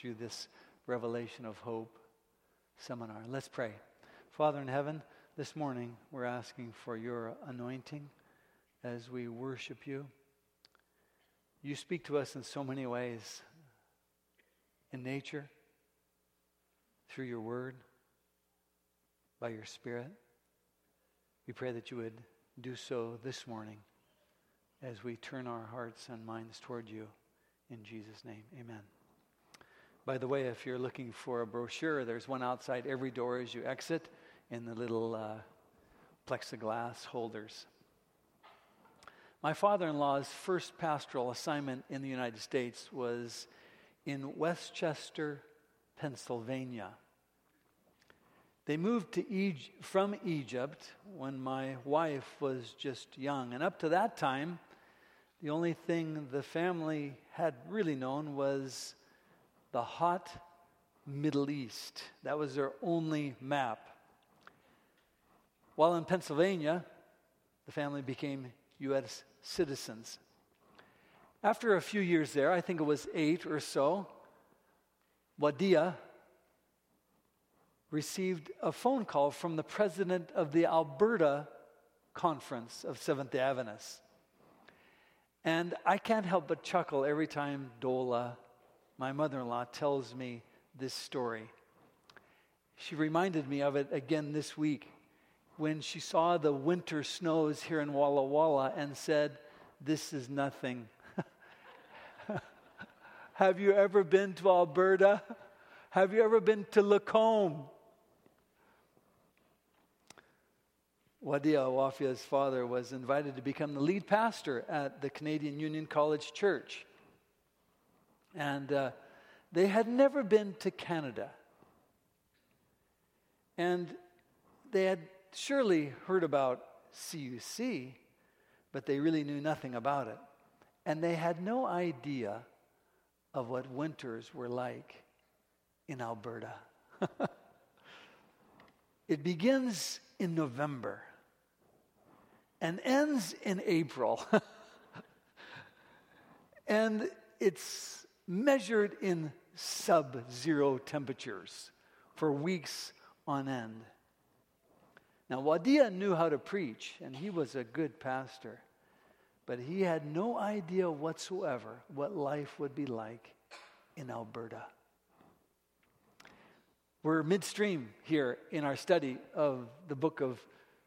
through this Revelation of Hope seminar. Let's pray. Father in heaven, this morning we're asking for your anointing as we worship you. You speak to us in so many ways in nature, through your word, by your spirit. We pray that you would do so this morning as we turn our hearts and minds toward you. In Jesus' name, amen. By the way, if you're looking for a brochure, there's one outside every door as you exit in the little uh, plexiglass holders. My father in law's first pastoral assignment in the United States was in Westchester, Pennsylvania. They moved to Egypt, from Egypt when my wife was just young. And up to that time, the only thing the family had really known was the hot Middle East. That was their only map. While in Pennsylvania, the family became U.S. citizens. After a few years there, I think it was eight or so, Wadia received a phone call from the president of the Alberta Conference of Seventh day Adventists. And I can't help but chuckle every time Dola, my mother in law, tells me this story. She reminded me of it again this week when she saw the winter snows here in Walla Walla and said, This is nothing. Have you ever been to Alberta? Have you ever been to Lacombe? Wadia Wafia's father was invited to become the lead pastor at the Canadian Union College Church. And uh, they had never been to Canada. And they had surely heard about CUC, but they really knew nothing about it. And they had no idea of what winters were like in Alberta. it begins in November and ends in April. and it's measured in sub zero temperatures for weeks on end. Now, Wadia knew how to preach, and he was a good pastor, but he had no idea whatsoever what life would be like in Alberta. We're midstream here in our study of the book of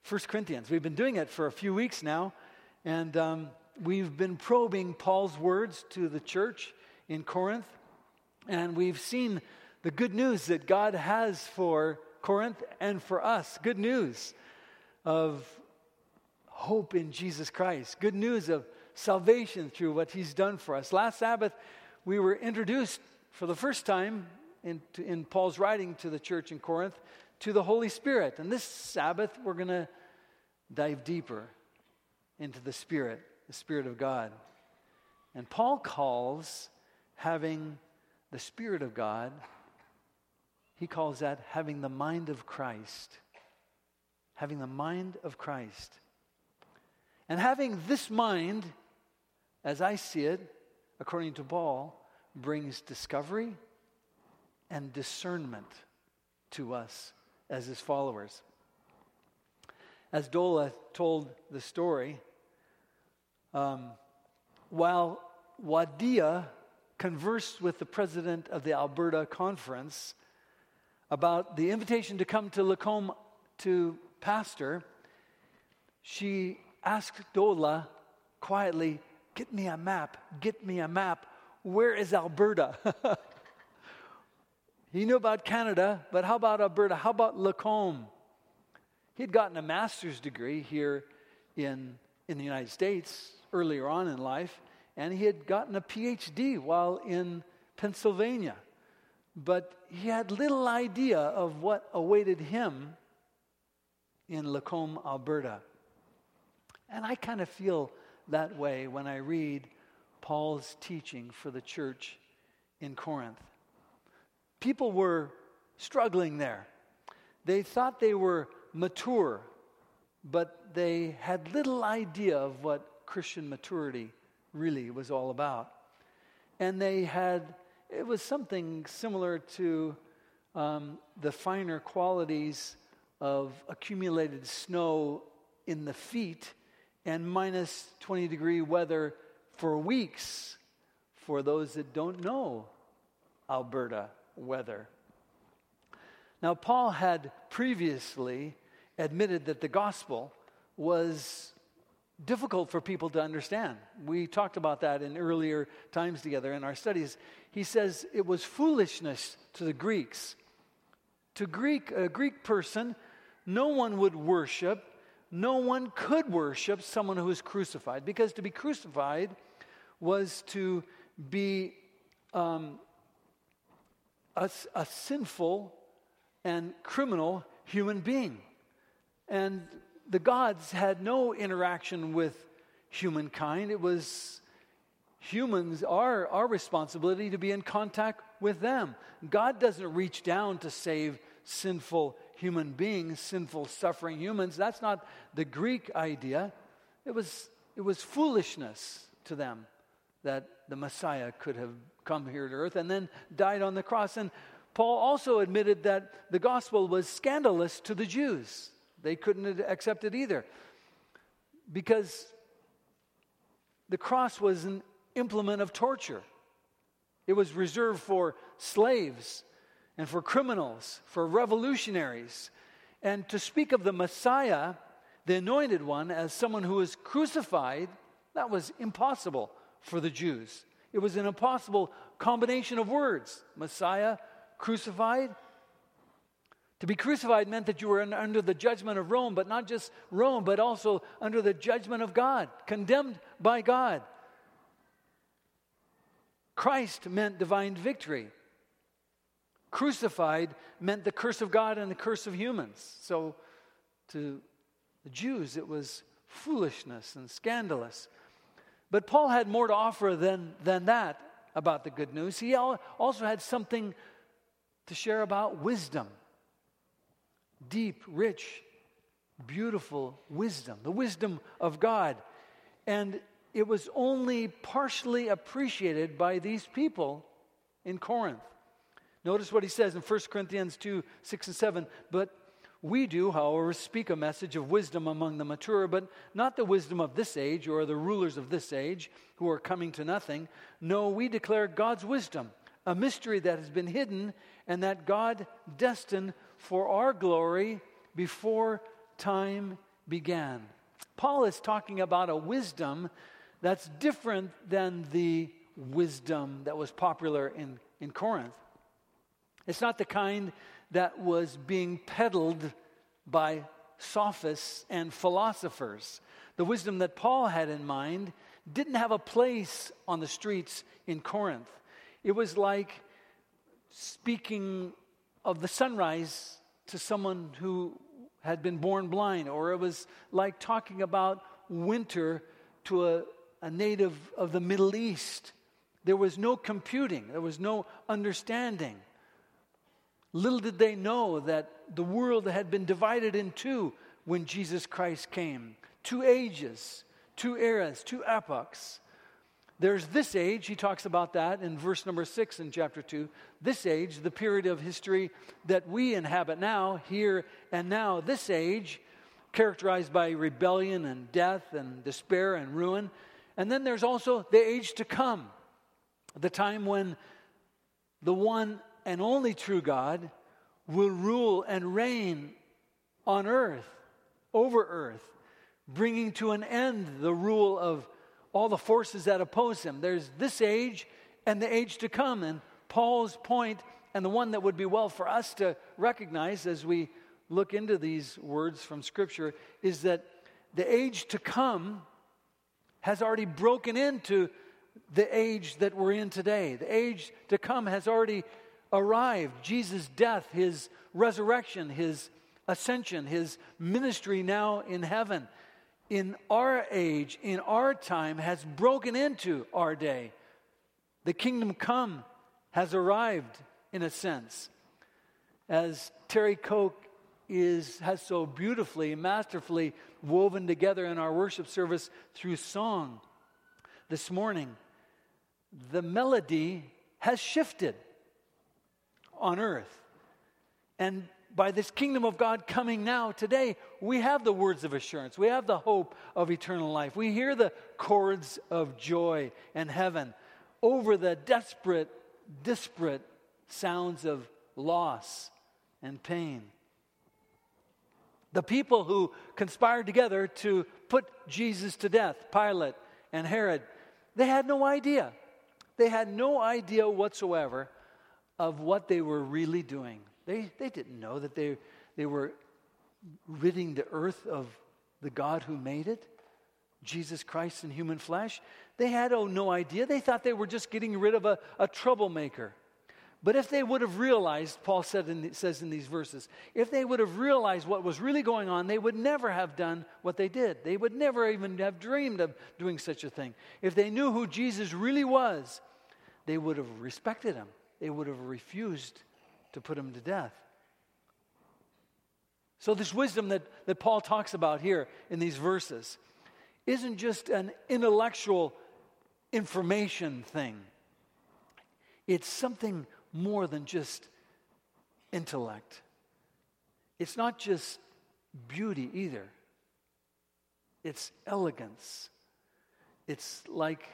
1 Corinthians. We've been doing it for a few weeks now, and um, we've been probing Paul's words to the church in Corinth, and we've seen the good news that God has for Corinth and for us. Good news of hope in Jesus Christ, good news of salvation through what He's done for us. Last Sabbath, we were introduced for the first time in, in Paul's writing to the church in Corinth to the Holy Spirit. And this Sabbath, we're going to dive deeper into the Spirit, the Spirit of God. And Paul calls having the Spirit of God, he calls that having the mind of Christ. Having the mind of Christ. And having this mind, as I see it, according to Paul, brings discovery and discernment to us as his followers. As Dola told the story, um, while Wadia conversed with the president of the Alberta Conference about the invitation to come to Lacombe to pastor, she asked Dola quietly, Get me a map, get me a map. Where is Alberta? He knew about Canada, but how about Alberta? How about Lacombe? He'd gotten a master's degree here in, in the United States earlier on in life, and he had gotten a PhD while in Pennsylvania. But he had little idea of what awaited him in Lacombe, Alberta. And I kind of feel that way when I read Paul's teaching for the church in Corinth people were struggling there. They thought they were mature, but they had little idea of what Christian maturity really was all about. And they had it was something similar to um, the finer qualities of accumulated snow in the feet and minus 20 degree weather for weeks for those that don't know Alberta weather. Now, Paul had previously admitted that the gospel was difficult for people to understand. We talked about that in earlier times together in our studies. He says it was foolishness to the Greeks. To Greek, a Greek person, no one would worship, no one could worship someone who was crucified, because to be crucified was to be um, a, a sinful and criminal human being. And the gods had no interaction with humankind. It was humans, our, our responsibility to be in contact with them. God doesn't reach down to save sinful human beings, sinful, suffering humans. That's not the Greek idea. It was, it was foolishness to them that the Messiah could have come here to earth and then died on the cross. And Paul also admitted that the gospel was scandalous to the Jews. They couldn't accept it either. Because the cross was an implement of torture, it was reserved for slaves and for criminals, for revolutionaries. And to speak of the Messiah, the anointed one, as someone who was crucified, that was impossible for the Jews. It was an impossible combination of words Messiah, crucified. To be crucified meant that you were under the judgment of Rome, but not just Rome, but also under the judgment of God, condemned by God. Christ meant divine victory. Crucified meant the curse of God and the curse of humans. So to the Jews, it was foolishness and scandalous. But Paul had more to offer than, than that about the good news. He also had something to share about wisdom deep, rich, beautiful wisdom, the wisdom of God. And it was only partially appreciated by these people in Corinth. Notice what he says in 1 Corinthians 2 6 and 7. But we do, however, speak a message of wisdom among the mature, but not the wisdom of this age or the rulers of this age who are coming to nothing. No, we declare God's wisdom, a mystery that has been hidden and that God destined for our glory before time began. Paul is talking about a wisdom that's different than the wisdom that was popular in, in Corinth. It's not the kind that was being peddled by sophists and philosophers. The wisdom that Paul had in mind didn't have a place on the streets in Corinth. It was like speaking of the sunrise to someone who had been born blind, or it was like talking about winter to a, a native of the Middle East. There was no computing, there was no understanding. Little did they know that the world had been divided in two when Jesus Christ came two ages, two eras, two epochs. There's this age, he talks about that in verse number six in chapter two. This age, the period of history that we inhabit now, here and now, this age, characterized by rebellion and death and despair and ruin. And then there's also the age to come, the time when the one and only true God will rule and reign on earth, over earth, bringing to an end the rule of all the forces that oppose him. There's this age and the age to come. And Paul's point, and the one that would be well for us to recognize as we look into these words from Scripture, is that the age to come has already broken into the age that we're in today. The age to come has already arrived. Jesus' death, his resurrection, his ascension, his ministry now in heaven, in our age, in our time, has broken into our day. The kingdom come has arrived in a sense. As Terry Koch is, has so beautifully, masterfully woven together in our worship service through song this morning, the melody has shifted on earth. And by this kingdom of God coming now today, we have the words of assurance. We have the hope of eternal life. We hear the chords of joy and heaven over the desperate, disparate sounds of loss and pain. The people who conspired together to put Jesus to death, Pilate and Herod, they had no idea. They had no idea whatsoever of what they were really doing. They, they didn't know that they, they were ridding the earth of the God who made it, Jesus Christ in human flesh. They had oh, no idea. They thought they were just getting rid of a, a troublemaker. But if they would have realized, Paul said in, says in these verses, if they would have realized what was really going on, they would never have done what they did. They would never even have dreamed of doing such a thing. If they knew who Jesus really was, they would have respected him. They would have refused to put him to death. So, this wisdom that, that Paul talks about here in these verses isn't just an intellectual information thing, it's something more than just intellect. It's not just beauty either, it's elegance. It's like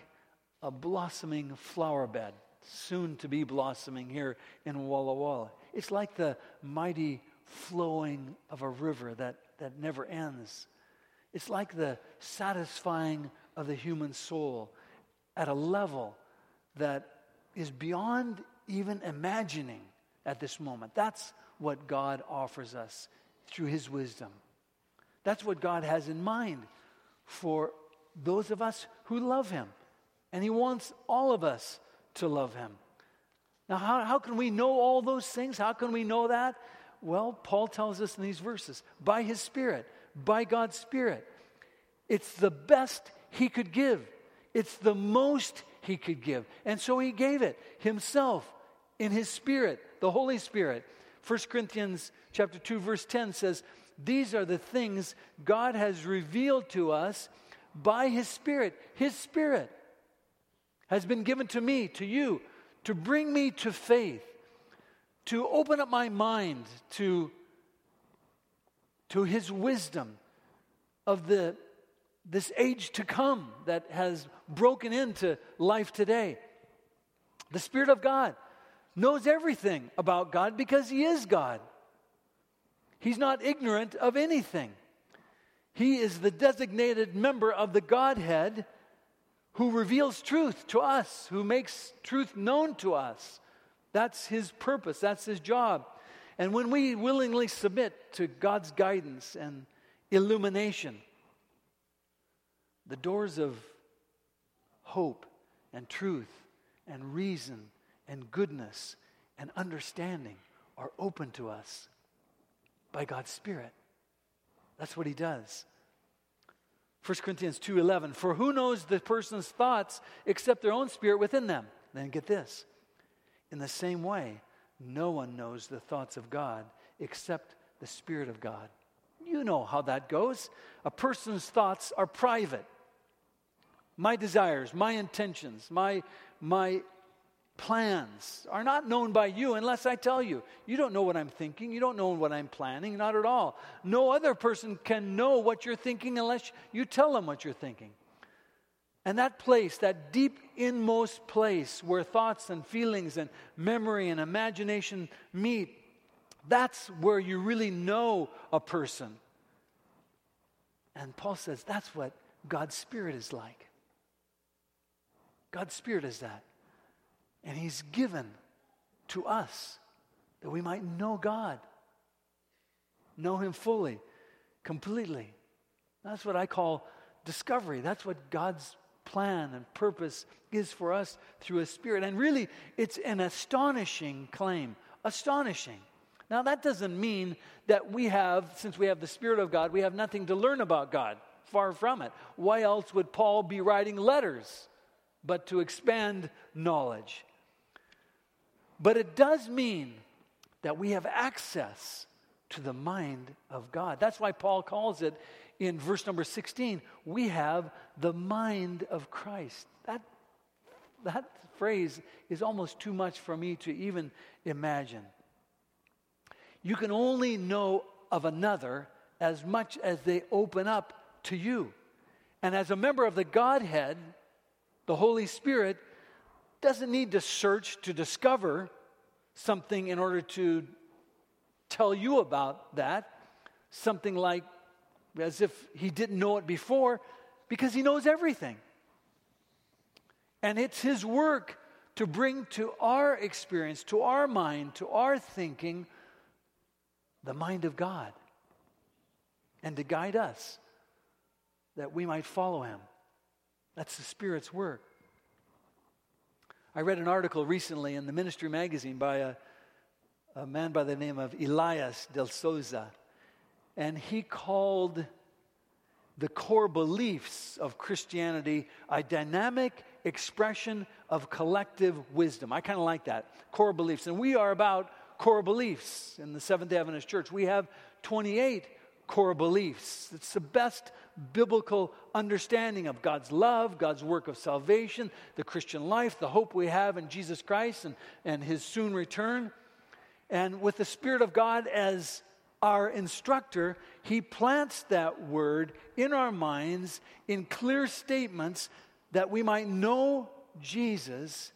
a blossoming flower bed soon to be blossoming here in Walla Walla. It's like the mighty flowing of a river that, that never ends. It's like the satisfying of the human soul at a level that is beyond even imagining at this moment. That's what God offers us through His wisdom. That's what God has in mind for those of us who love Him. And He wants all of us to love him. Now, how, how can we know all those things? How can we know that? Well, Paul tells us in these verses by his Spirit, by God's Spirit. It's the best he could give, it's the most he could give. And so he gave it himself in his Spirit, the Holy Spirit. 1 Corinthians chapter 2 verse 10 says, "These are the things God has revealed to us by his spirit, his spirit has been given to me, to you, to bring me to faith, to open up my mind to, to his wisdom of the, this age to come that has broken into life today. The Spirit of God knows everything about God because he is God. He's not ignorant of anything. He is the designated member of the Godhead who reveals truth to us, who makes truth known to us. That's his purpose, that's his job. And when we willingly submit to God's guidance and illumination, the doors of hope and truth and reason and goodness and understanding are open to us by God's Spirit. That's what He does. 1 Corinthians 2:11 For who knows the person's thoughts except their own spirit within them? Then get this. In the same way, no one knows the thoughts of God except the spirit of God. You know how that goes. A person's thoughts are private. My desires, my intentions, my my plans are not known by you unless I tell you. You don't know what I'm thinking. You don't know what I'm planning. Not at all. No other person can know what you're thinking unless you tell them what you're thinking. And that place, that deep inmost place where thoughts and feelings and memory and imagination meet, that's where you really know a person. And Paul says that's what God's Spirit is like. God's Spirit is that. And He's given to us that we might know God, know Him fully, completely. That's what I call discovery. That's what God's plan and purpose is for us through His Spirit. And really, it's an astonishing claim. Astonishing. Now, that doesn't mean that we have, since we have the Spirit of God, we have nothing to learn about God. Far from it. Why else would Paul be writing letters but to expand knowledge? But it does mean that we have access to the mind of God. That's why Paul calls it in verse number 16 we have the mind of Christ. That that phrase is almost too much for me to even imagine. You can only know of another as much as they open up to you. And as a member of the Godhead, the Holy Spirit doesn't need to search to discover something in order to tell you about that. Something like as if he didn't know it before, because he knows everything. And it's his work to bring to our experience, to our mind, to our thinking, the mind of God and to guide us that we might follow him. That's the Spirit's work. I read an article recently in the Ministry magazine by a, a man by the name of Elias de Souza, and he called the core beliefs of Christianity a dynamic expression of collective wisdom. I kind of like that. Core beliefs. And we are about core beliefs in the Seventh day Adventist Church. We have 28 core beliefs. It's the best biblical understanding of God's love, God's work of salvation, the Christian life, the hope we have in Jesus Christ and, and his soon return. And with the Spirit of God as our instructor, he plants that word in our minds in clear statements that we might know Jesus,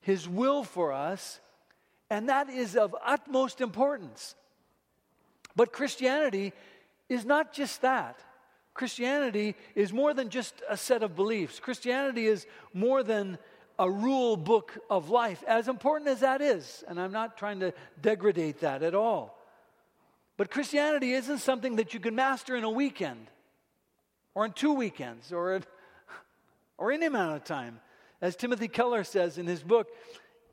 his will for us, and that is of utmost importance. But Christianity is not just that. Christianity is more than just a set of beliefs. Christianity is more than a rule book of life, as important as that is. And I'm not trying to degrade that at all. But Christianity isn't something that you can master in a weekend or in two weekends or, or any amount of time. As Timothy Keller says in his book,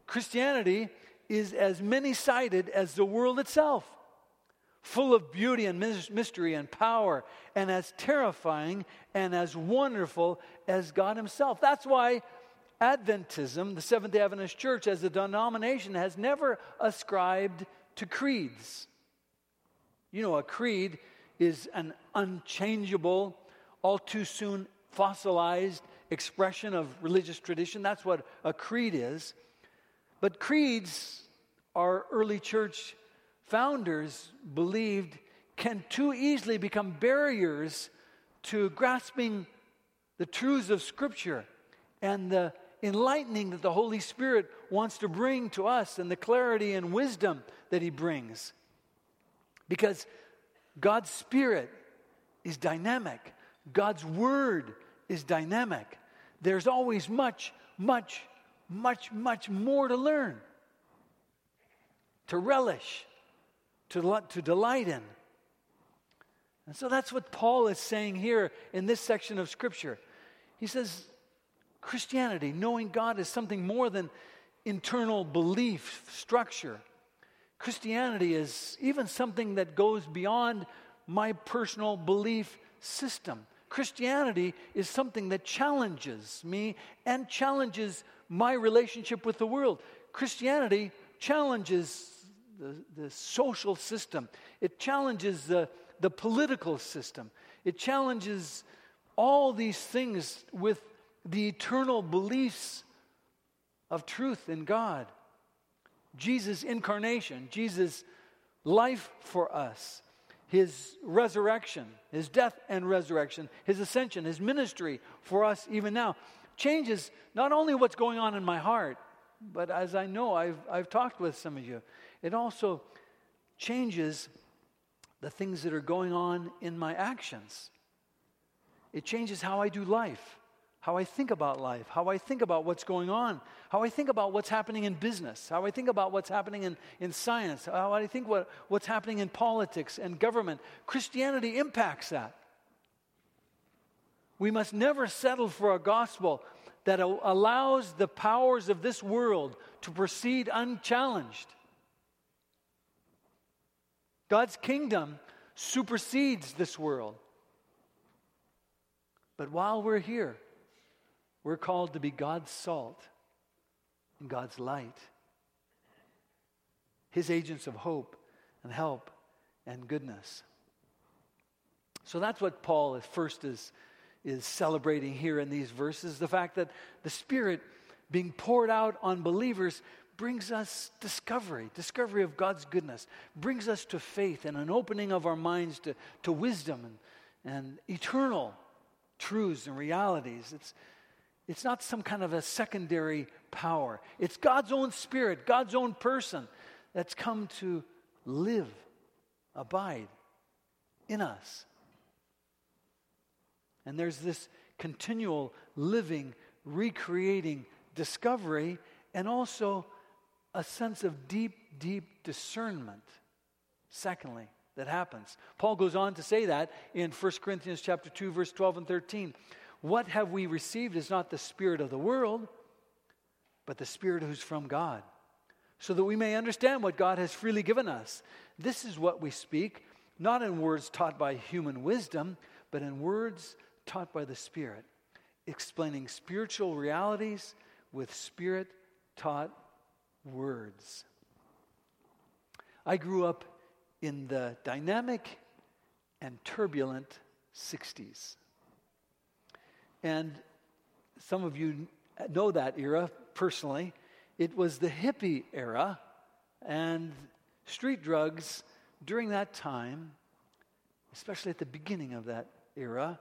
Christianity is as many sided as the world itself full of beauty and mystery and power, and as terrifying and as wonderful as God Himself. That's why Adventism, the Seventh day Adventist Church, as a denomination, has never ascribed to creeds. You know, a creed is an unchangeable, all too soon fossilized expression of religious tradition. That's what a creed is. But creeds are early church founders believed can too easily become barriers to grasping the truths of Scripture and the enlightening that the Holy Spirit wants to bring to us and the clarity and wisdom that He brings. Because God's Spirit is dynamic, God's Word is dynamic. There's always much, much, much, much more to learn, to relish, to, to delight in. And so that's what Paul is saying here in this section of Scripture. He says, Christianity, knowing God, is something more than internal belief structure. Christianity is even something that goes beyond my personal belief system. Christianity is something that challenges me and challenges my relationship with the world. Christianity challenges the, the social system, it challenges the, the political system, it challenges all these things with the eternal beliefs of truth in God. Jesus' incarnation, Jesus' life for us, his resurrection, his death and resurrection, his ascension, his ministry for us even now changes not only what's going on in my heart, but as I know, I've, I've talked with some of you, it also changes the things that are going on in my actions. It changes how I do life, how I think about life, how I think about what's going on, how I think about what's happening in business, how I think about what's happening in, in science, how I think what, what's happening in politics and government. Christianity impacts that. We must never settle for a gospel that allows the powers of this world to proceed unchallenged. God's kingdom supersedes this world. But while we're here, we're called to be God's salt and God's light, His agents of hope and help and goodness. So that's what Paul at first is, is celebrating here in these verses the fact that the Spirit being poured out on believers brings us discovery, discovery of God's goodness, brings us to faith and an opening of our minds to, to wisdom and, and eternal truths and realities. It's, it's not some kind of a secondary power. It's God's own spirit, God's own person that's come to live, abide in us. And there's this continual living, recreating discovery and also a sense of deep, deep discernment. Secondly, that happens. Paul goes on to say that in 1 Corinthians chapter 2 verse 12 and 13. What have we received is not the spirit of the world, but the spirit who's from God, so that we may understand what God has freely given us. This is what we speak, not in words taught by human wisdom, but in words taught by the Spirit, explaining spiritual realities with spirit taught words. I grew up in the dynamic and turbulent 60s. And some of you know that era personally. It was the hippie era, and street drugs during that time, especially at the beginning of that era,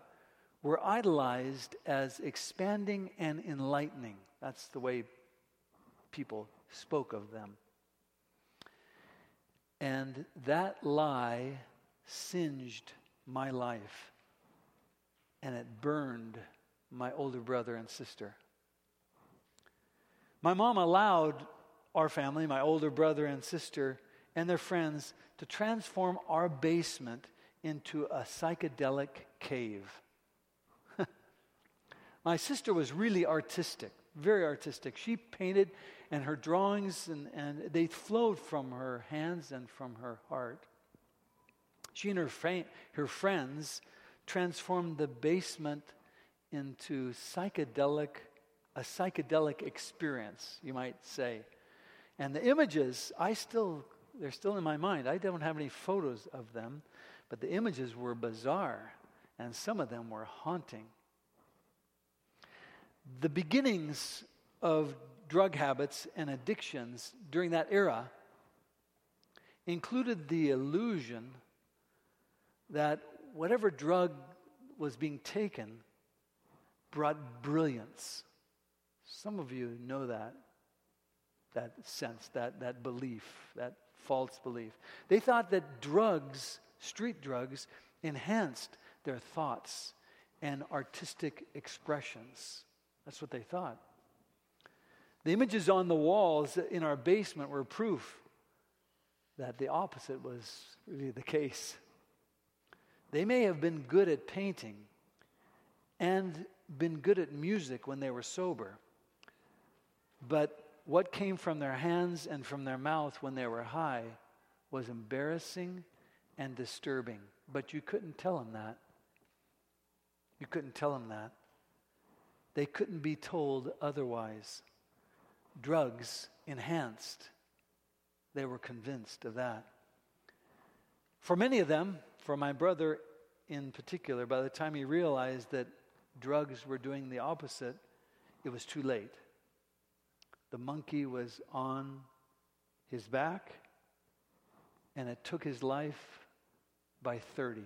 were idolized as expanding and enlightening. That's the way people spoke of them. And that lie singed my life, and it burned my older brother and sister. My mom allowed our family, my older brother and sister, and their friends to transform our basement into a psychedelic cave. My sister was really artistic, very artistic. She painted, and her drawings, and, and they flowed from her hands and from her heart. She and her, her friends transformed the basement into psychedelic, a psychedelic experience, you might say. And the images, I still, they're still in my mind. I don't have any photos of them, but the images were bizarre, and some of them were haunting. The beginnings of drug habits and addictions during that era included the illusion that whatever drug was being taken brought brilliance. Some of you know that, that sense, that, that belief, that false belief. They thought that drugs, street drugs, enhanced their thoughts and artistic expressions. That's what they thought. The images on the walls in our basement were proof that the opposite was really the case. They may have been good at painting and been good at music when they were sober, but what came from their hands and from their mouth when they were high was embarrassing and disturbing. But you couldn't tell them that. You couldn't tell them that. They couldn't be told otherwise. Drugs enhanced. They were convinced of that. For many of them, for my brother in particular, by the time he realized that drugs were doing the opposite, it was too late. The monkey was on his back, and it took his life by 30.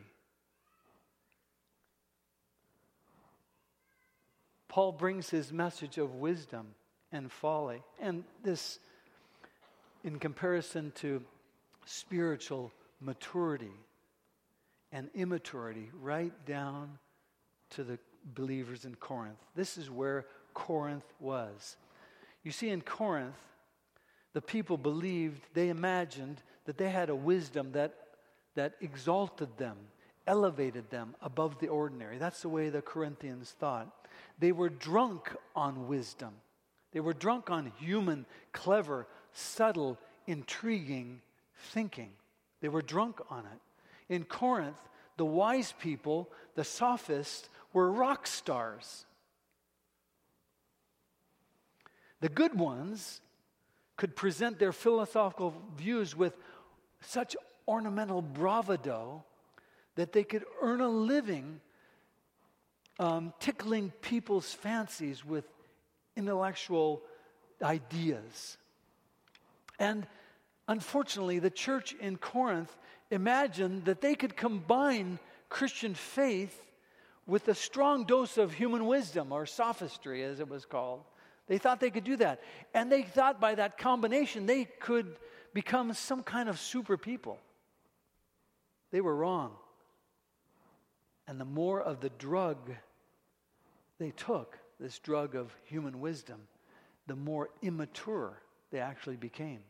Paul brings his message of wisdom and folly. And this, in comparison to spiritual maturity and immaturity, right down to the believers in Corinth. This is where Corinth was. You see, in Corinth, the people believed, they imagined that they had a wisdom that, that exalted them, elevated them above the ordinary. That's the way the Corinthians thought. They were drunk on wisdom. They were drunk on human, clever, subtle, intriguing thinking. They were drunk on it. In Corinth, the wise people, the sophists, were rock stars. The good ones could present their philosophical views with such ornamental bravado that they could earn a living um, tickling people's fancies with intellectual ideas. And unfortunately, the church in Corinth imagined that they could combine Christian faith with a strong dose of human wisdom or sophistry, as it was called. They thought they could do that. And they thought by that combination they could become some kind of super people. They were wrong. And the more of the drug they took, this drug of human wisdom, the more immature they actually became.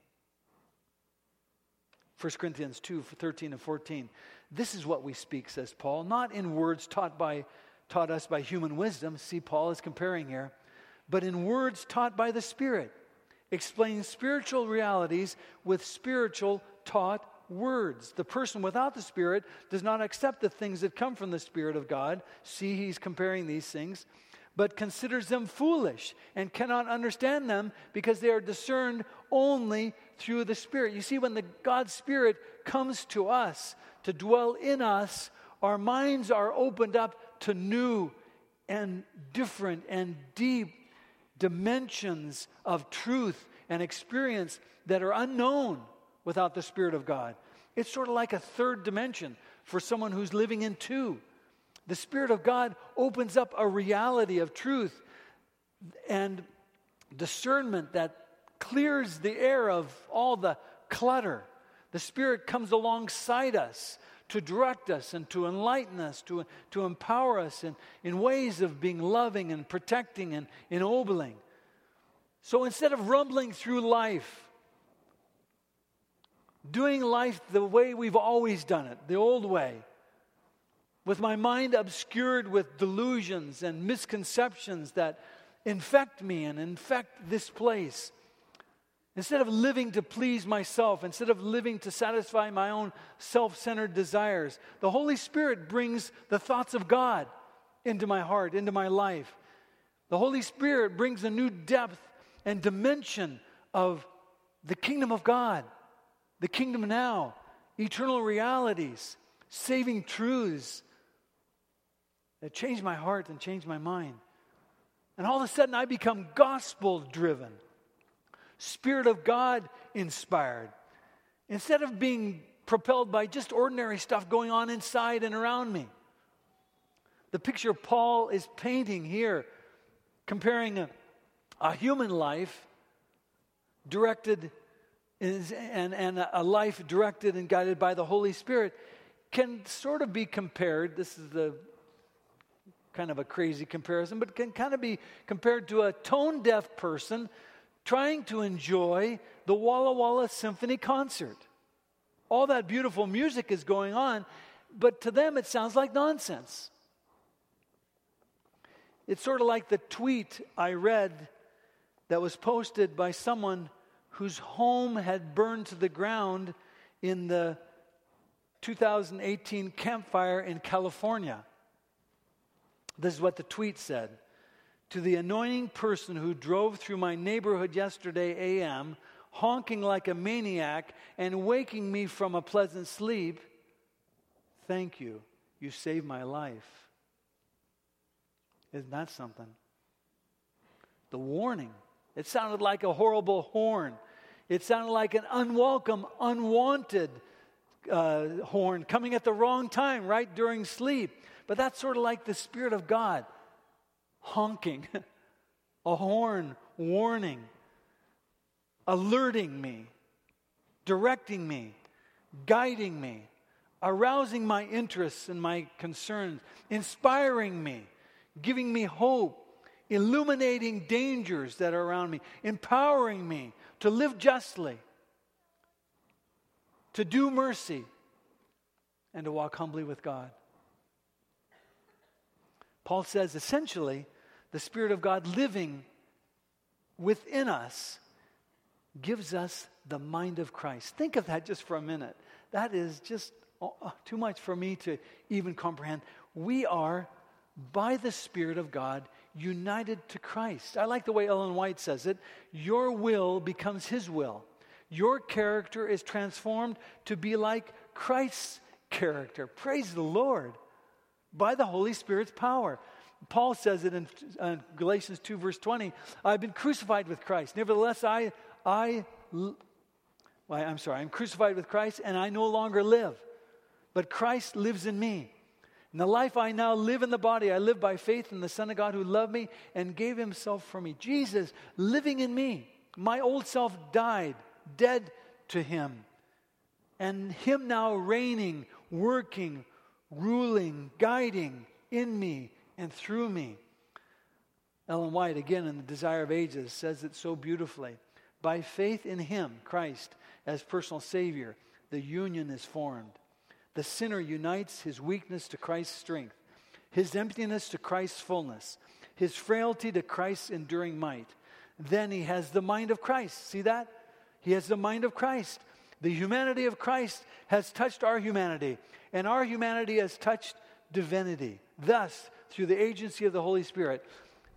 1 Corinthians 2 13 and 14. This is what we speak, says Paul, not in words taught, by, taught us by human wisdom. See, Paul is comparing here, but in words taught by the Spirit, explaining spiritual realities with spiritual taught words. The person without the Spirit does not accept the things that come from the Spirit of God. See, he's comparing these things, but considers them foolish and cannot understand them because they are discerned only through the Spirit. You see, when the God's Spirit comes to us to dwell in us, our minds are opened up to new and different and deep dimensions of truth and experience that are unknown without the Spirit of God. It's sort of like a third dimension for someone who's living in two. The Spirit of God opens up a reality of truth and discernment that clears the air of all the clutter. The Spirit comes alongside us to direct us and to enlighten us, to, to empower us in, in ways of being loving and protecting and ennobling. So instead of rumbling through life, doing life the way we've always done it, the old way, with my mind obscured with delusions and misconceptions that infect me and infect this place, Instead of living to please myself, instead of living to satisfy my own self centered desires, the Holy Spirit brings the thoughts of God into my heart, into my life. The Holy Spirit brings a new depth and dimension of the kingdom of God, the kingdom now, eternal realities, saving truths that changed my heart and changed my mind. And all of a sudden, I become gospel driven. Spirit of God inspired. Instead of being propelled by just ordinary stuff going on inside and around me. The picture Paul is painting here, comparing a, a human life directed is, and, and a life directed and guided by the Holy Spirit, can sort of be compared. This is the kind of a crazy comparison, but can kind of be compared to a tone deaf person trying to enjoy the Walla Walla Symphony concert. All that beautiful music is going on, but to them it sounds like nonsense. It's sort of like the tweet I read that was posted by someone whose home had burned to the ground in the 2018 Camp Fire in California. This is what the tweet said to the annoying person who drove through my neighborhood yesterday AM, honking like a maniac and waking me from a pleasant sleep, thank you. You saved my life. Isn't that something? The warning. It sounded like a horrible horn. It sounded like an unwelcome, unwanted uh, horn coming at the wrong time, right during sleep. But that's sort of like the Spirit of God honking, a horn warning, alerting me, directing me, guiding me, arousing my interests and my concerns, inspiring me, giving me hope, illuminating dangers that are around me, empowering me to live justly, to do mercy, and to walk humbly with God. Paul says essentially, the Spirit of God living within us gives us the mind of Christ. Think of that just for a minute. That is just oh, too much for me to even comprehend. We are, by the Spirit of God, united to Christ. I like the way Ellen White says it your will becomes His will. Your character is transformed to be like Christ's character. Praise the Lord by the Holy Spirit's power. Paul says it in uh, Galatians 2, verse 20 I've been crucified with Christ. Nevertheless, I, I, well, I'm sorry, I'm crucified with Christ and I no longer live, but Christ lives in me. In the life I now live in the body, I live by faith in the Son of God who loved me and gave himself for me. Jesus living in me. My old self died, dead to him. And him now reigning, working, ruling, guiding in me and through me. Ellen White, again in The Desire of Ages, says it so beautifully. By faith in him, Christ, as personal Savior, the union is formed. The sinner unites his weakness to Christ's strength, his emptiness to Christ's fullness, his frailty to Christ's enduring might. Then he has the mind of Christ. See that? He has the mind of Christ. The humanity of Christ has touched our humanity, and our humanity has touched divinity. Thus, through the agency of the Holy Spirit,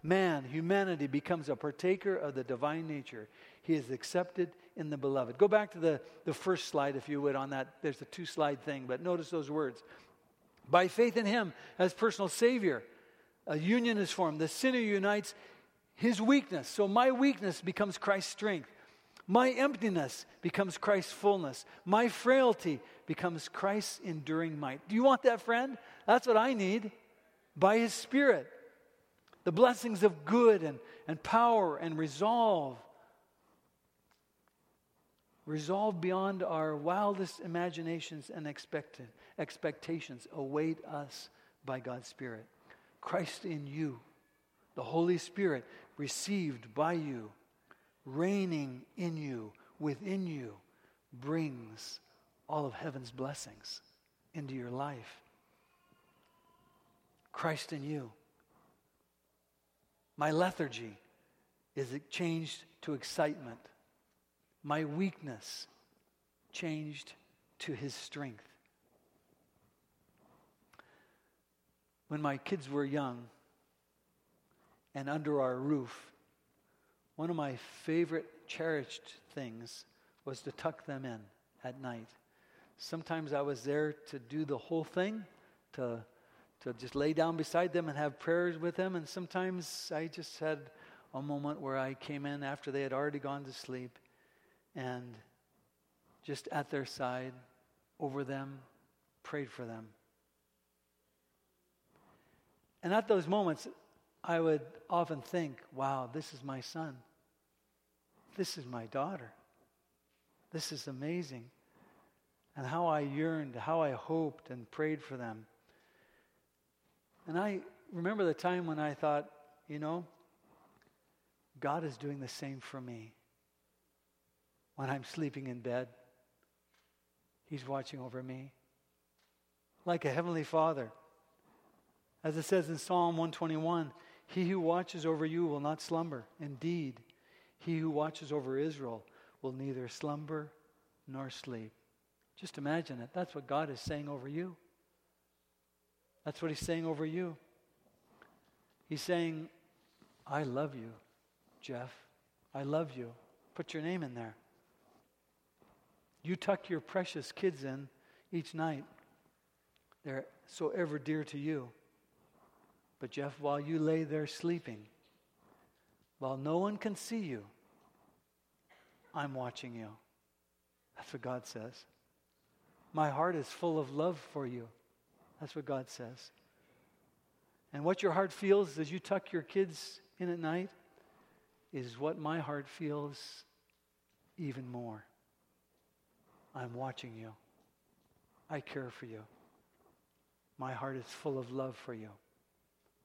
man, humanity, becomes a partaker of the divine nature. He is accepted in the beloved. Go back to the, the first slide, if you would, on that. There's a two slide thing, but notice those words. By faith in him as personal Savior, a union is formed. The sinner unites his weakness. So my weakness becomes Christ's strength. My emptiness becomes Christ's fullness. My frailty becomes Christ's enduring might. Do you want that, friend? That's what I need. By his Spirit. The blessings of good and, and power and resolve resolve beyond our wildest imaginations and expect- expectations await us by God's Spirit. Christ in you, the Holy Spirit received by you, reigning in you, within you, brings all of heaven's blessings into your life. Christ in you. My lethargy is changed to excitement my weakness changed to his strength. When my kids were young and under our roof, one of my favorite cherished things was to tuck them in at night. Sometimes I was there to do the whole thing, to, to just lay down beside them and have prayers with them. And sometimes I just had a moment where I came in after they had already gone to sleep and just at their side, over them, prayed for them. And at those moments, I would often think, wow, this is my son. This is my daughter. This is amazing. And how I yearned, how I hoped and prayed for them. And I remember the time when I thought, you know, God is doing the same for me when I'm sleeping in bed. He's watching over me like a heavenly father. As it says in Psalm 121, he who watches over you will not slumber. Indeed, he who watches over Israel will neither slumber nor sleep. Just imagine it. That's what God is saying over you. That's what he's saying over you. He's saying, I love you, Jeff. I love you. Put your name in there. You tuck your precious kids in each night. They're so ever dear to you. But, Jeff, while you lay there sleeping, while no one can see you, I'm watching you. That's what God says. My heart is full of love for you. That's what God says. And what your heart feels as you tuck your kids in at night is what my heart feels even more. I'm watching you. I care for you. My heart is full of love for you.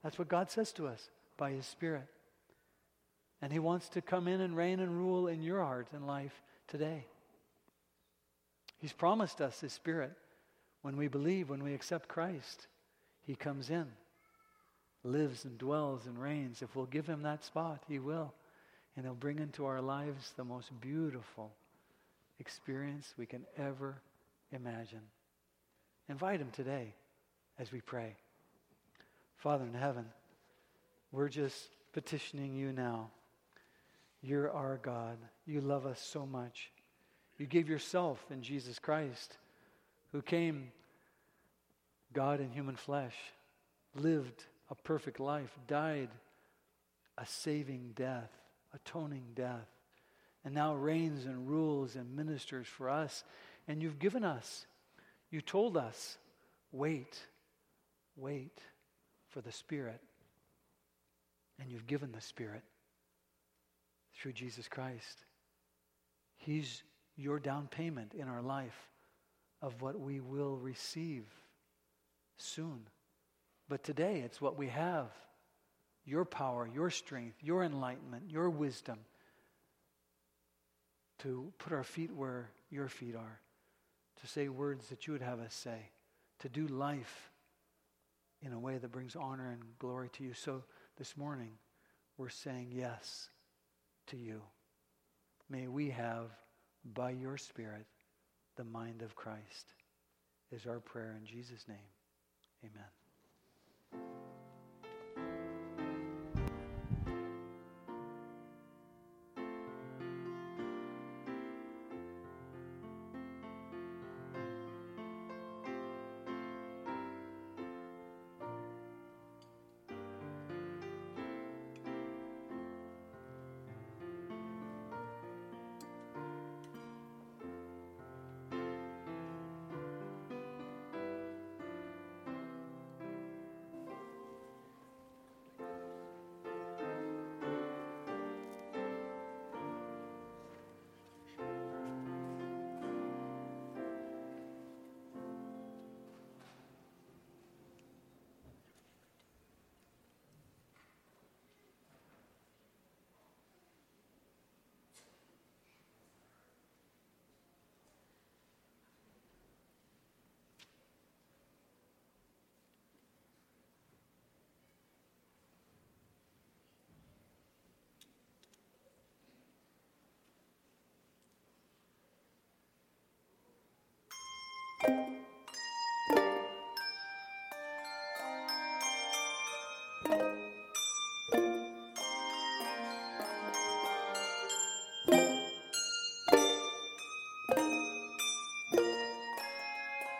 That's what God says to us by His Spirit. And He wants to come in and reign and rule in your heart and life today. He's promised us His Spirit. When we believe, when we accept Christ, He comes in, lives and dwells and reigns. If we'll give Him that spot, He will. And He'll bring into our lives the most beautiful experience we can ever imagine. Invite him today as we pray. Father in heaven, we're just petitioning you now. You're our God. You love us so much. You gave yourself in Jesus Christ, who came God in human flesh, lived a perfect life, died a saving death, atoning death, and now reigns and rules and ministers for us. And you've given us, you told us, wait, wait for the Spirit. And you've given the Spirit through Jesus Christ. He's your down payment in our life of what we will receive soon. But today, it's what we have your power, your strength, your enlightenment, your wisdom to put our feet where your feet are, to say words that you would have us say, to do life in a way that brings honor and glory to you. So this morning, we're saying yes to you. May we have, by your Spirit, the mind of Christ, is our prayer in Jesus' name. Amen. you